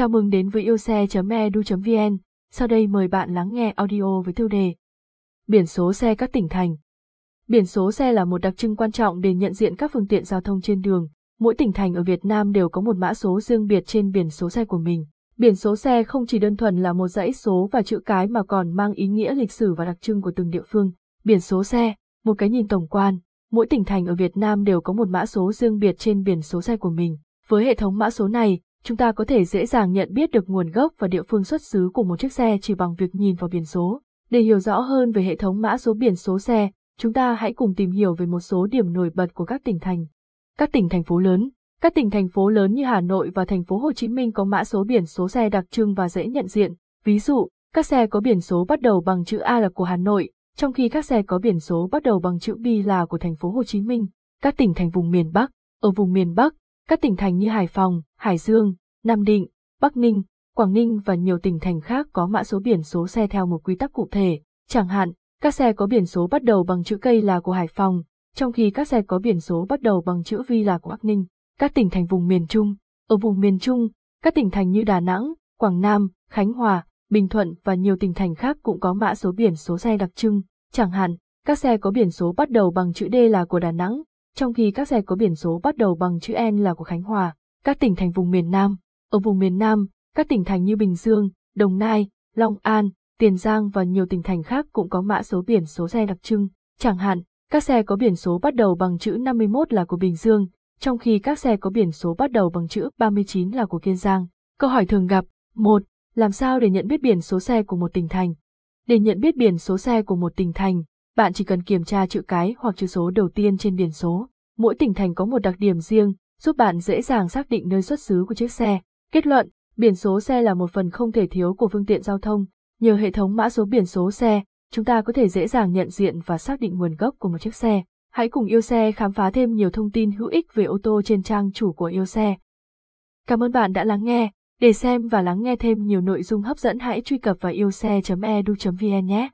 Chào mừng đến với yêu xe.edu.vn, sau đây mời bạn lắng nghe audio với tiêu đề Biển số xe các tỉnh thành Biển số xe là một đặc trưng quan trọng để nhận diện các phương tiện giao thông trên đường. Mỗi tỉnh thành ở Việt Nam đều có một mã số riêng biệt trên biển số xe của mình. Biển số xe không chỉ đơn thuần là một dãy số và chữ cái mà còn mang ý nghĩa lịch sử và đặc trưng của từng địa phương. Biển số xe, một cái nhìn tổng quan, mỗi tỉnh thành ở Việt Nam đều có một mã số riêng biệt trên biển số xe của mình. Với hệ thống mã số này, chúng ta có thể dễ dàng nhận biết được nguồn gốc và địa phương xuất xứ của một chiếc xe chỉ bằng việc nhìn vào biển số. Để hiểu rõ hơn về hệ thống mã số biển số xe, chúng ta hãy cùng tìm hiểu về một số điểm nổi bật của các tỉnh thành. Các tỉnh thành phố lớn Các tỉnh thành phố lớn như Hà Nội và thành phố Hồ Chí Minh có mã số biển số xe đặc trưng và dễ nhận diện. Ví dụ, các xe có biển số bắt đầu bằng chữ A là của Hà Nội, trong khi các xe có biển số bắt đầu bằng chữ B là của thành phố Hồ Chí Minh. Các tỉnh thành vùng miền Bắc Ở vùng miền Bắc, các tỉnh thành như Hải Phòng, Hải Dương, Nam Định, Bắc Ninh, Quảng Ninh và nhiều tỉnh thành khác có mã số biển số xe theo một quy tắc cụ thể, chẳng hạn, các xe có biển số bắt đầu bằng chữ cây là của Hải Phòng, trong khi các xe có biển số bắt đầu bằng chữ V là của Bắc Ninh. Các tỉnh thành vùng miền Trung, ở vùng miền Trung, các tỉnh thành như Đà Nẵng, Quảng Nam, Khánh Hòa, Bình Thuận và nhiều tỉnh thành khác cũng có mã số biển số xe đặc trưng, chẳng hạn, các xe có biển số bắt đầu bằng chữ D là của Đà Nẵng, trong khi các xe có biển số bắt đầu bằng chữ N là của Khánh Hòa. Các tỉnh thành vùng miền Nam, ở vùng miền Nam, các tỉnh thành như Bình Dương, Đồng Nai, Long An, Tiền Giang và nhiều tỉnh thành khác cũng có mã số biển số xe đặc trưng, chẳng hạn, các xe có biển số bắt đầu bằng chữ 51 là của Bình Dương, trong khi các xe có biển số bắt đầu bằng chữ 39 là của Kiên Giang. Câu hỏi thường gặp, 1. Làm sao để nhận biết biển số xe của một tỉnh thành? Để nhận biết biển số xe của một tỉnh thành, bạn chỉ cần kiểm tra chữ cái hoặc chữ số đầu tiên trên biển số. Mỗi tỉnh thành có một đặc điểm riêng, giúp bạn dễ dàng xác định nơi xuất xứ của chiếc xe. Kết luận, biển số xe là một phần không thể thiếu của phương tiện giao thông. Nhờ hệ thống mã số biển số xe, chúng ta có thể dễ dàng nhận diện và xác định nguồn gốc của một chiếc xe. Hãy cùng yêu xe khám phá thêm nhiều thông tin hữu ích về ô tô trên trang chủ của yêu xe. Cảm ơn bạn đã lắng nghe. Để xem và lắng nghe thêm nhiều nội dung hấp dẫn hãy truy cập vào yêu xe.edu.vn nhé.